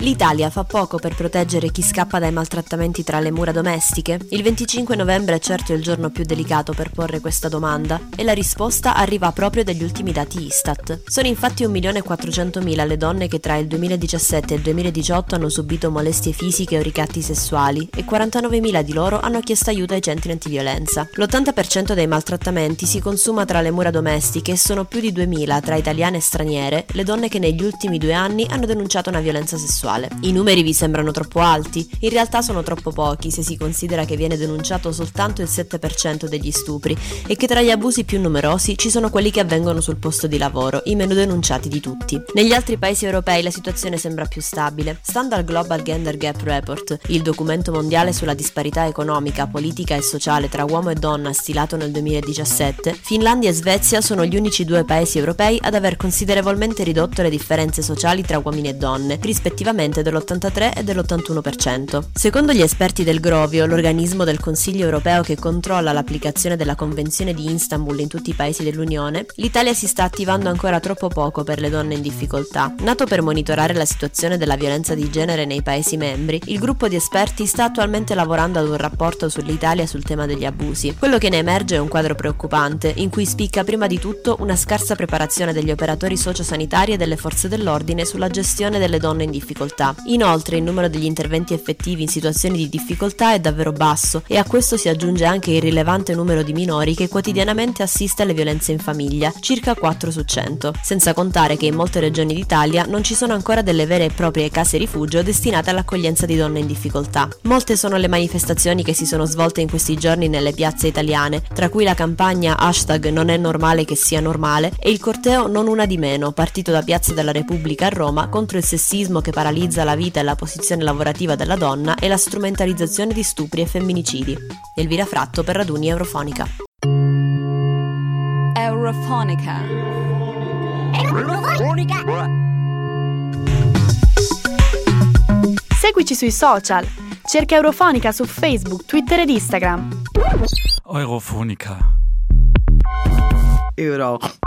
L'Italia fa poco per proteggere chi scappa dai maltrattamenti tra le mura domestiche? Il 25 novembre è certo il giorno più delicato per porre questa domanda e la risposta arriva proprio dagli ultimi dati Istat. Sono infatti 1.400.000 le donne che tra il 2017 e il 2018 hanno subito molestie fisiche o ricatti sessuali e 49.000 di loro hanno chiesto aiuto ai centri antiviolenza. L'80% dei maltrattamenti si consuma tra le mura domestiche e sono più di 2.000 tra italiane e straniere le donne che negli ultimi due anni hanno denunciato una violenza sessuale sessuale. I numeri vi sembrano troppo alti? In realtà sono troppo pochi se si considera che viene denunciato soltanto il 7% degli stupri e che tra gli abusi più numerosi ci sono quelli che avvengono sul posto di lavoro, i meno denunciati di tutti. Negli altri paesi europei la situazione sembra più stabile. Stando al Global Gender Gap Report, il documento mondiale sulla disparità economica, politica e sociale tra uomo e donna stilato nel 2017, Finlandia e Svezia sono gli unici due paesi europei ad aver considerevolmente ridotto le differenze sociali tra uomini e donne, rispettivamente rispettivamente dell'83 e dell'81%. Secondo gli esperti del Grovio, l'organismo del Consiglio europeo che controlla l'applicazione della Convenzione di Istanbul in tutti i paesi dell'Unione, l'Italia si sta attivando ancora troppo poco per le donne in difficoltà. Nato per monitorare la situazione della violenza di genere nei Paesi membri, il gruppo di esperti sta attualmente lavorando ad un rapporto sull'Italia sul tema degli abusi. Quello che ne emerge è un quadro preoccupante, in cui spicca prima di tutto una scarsa preparazione degli operatori sociosanitari e delle forze dell'ordine sulla gestione delle donne in difficoltà difficoltà. Inoltre il numero degli interventi effettivi in situazioni di difficoltà è davvero basso e a questo si aggiunge anche il rilevante numero di minori che quotidianamente assiste alle violenze in famiglia, circa 4 su 100, senza contare che in molte regioni d'Italia non ci sono ancora delle vere e proprie case rifugio destinate all'accoglienza di donne in difficoltà. Molte sono le manifestazioni che si sono svolte in questi giorni nelle piazze italiane, tra cui la campagna hashtag non è normale che sia normale e il corteo non una di meno, partito da Piazza della Repubblica a Roma contro il sessismo che paralizza penalizza la vita e la posizione lavorativa della donna e la strumentalizzazione di stupri e femminicidi. Elvira Fratto per Raduni Eurofonica. Eurofonica. Eurofonica. Seguici sui social. Cerca Eurofonica su Facebook, Twitter ed Instagram. Eurofonica. Eurofonica.